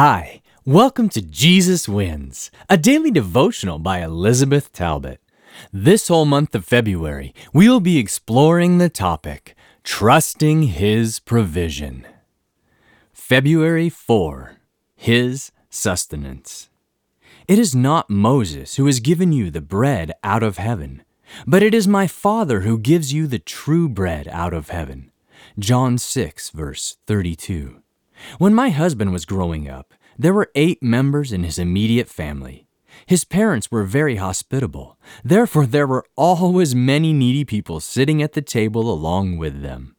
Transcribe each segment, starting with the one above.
Hi, welcome to Jesus Wins, a daily devotional by Elizabeth Talbot. This whole month of February, we'll be exploring the topic Trusting His Provision. February 4 His Sustenance. It is not Moses who has given you the bread out of heaven, but it is my Father who gives you the true bread out of heaven. John 6, verse 32. When my husband was growing up, there were eight members in his immediate family. His parents were very hospitable, therefore, there were always many needy people sitting at the table along with them.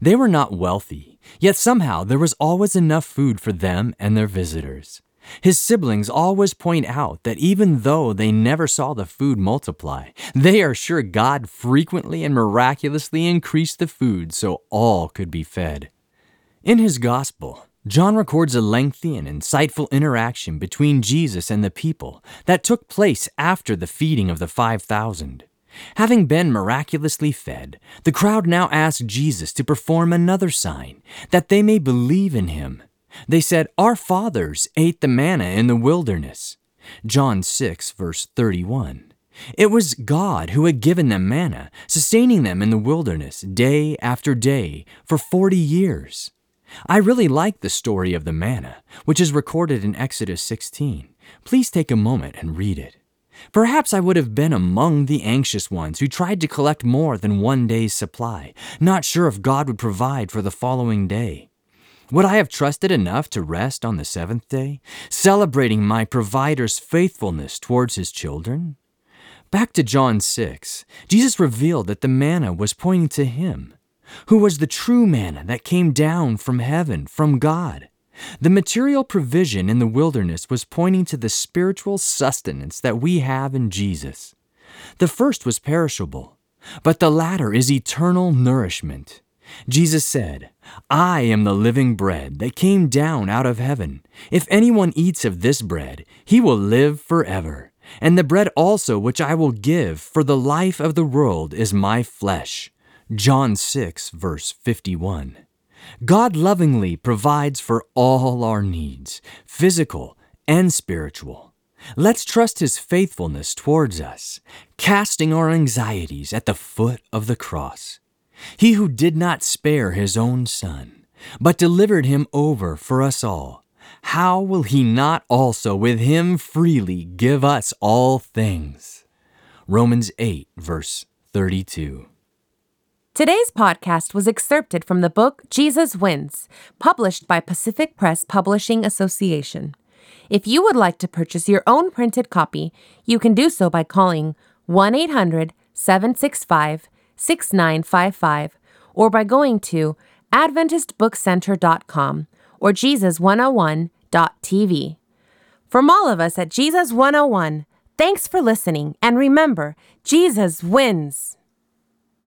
They were not wealthy, yet somehow there was always enough food for them and their visitors. His siblings always point out that even though they never saw the food multiply, they are sure God frequently and miraculously increased the food so all could be fed. In his gospel, John records a lengthy and insightful interaction between Jesus and the people that took place after the feeding of the 5,000. Having been miraculously fed, the crowd now asked Jesus to perform another sign, that they may believe in him. They said, Our fathers ate the manna in the wilderness. John 6, verse 31. It was God who had given them manna, sustaining them in the wilderness day after day for 40 years. I really like the story of the manna, which is recorded in Exodus 16. Please take a moment and read it. Perhaps I would have been among the anxious ones who tried to collect more than one day's supply, not sure if God would provide for the following day. Would I have trusted enough to rest on the seventh day, celebrating my provider's faithfulness towards his children? Back to John 6, Jesus revealed that the manna was pointing to him who was the true manna that came down from heaven, from God. The material provision in the wilderness was pointing to the spiritual sustenance that we have in Jesus. The first was perishable, but the latter is eternal nourishment. Jesus said, I am the living bread that came down out of heaven. If anyone eats of this bread, he will live forever. And the bread also which I will give for the life of the world is my flesh. John 6, verse 51. God lovingly provides for all our needs, physical and spiritual. Let's trust His faithfulness towards us, casting our anxieties at the foot of the cross. He who did not spare His own Son, but delivered Him over for us all, how will He not also with Him freely give us all things? Romans 8, verse 32. Today's podcast was excerpted from the book Jesus Wins, published by Pacific Press Publishing Association. If you would like to purchase your own printed copy, you can do so by calling 1 800 765 6955 or by going to AdventistBookCenter.com or Jesus101.tv. From all of us at Jesus 101, thanks for listening, and remember, Jesus wins!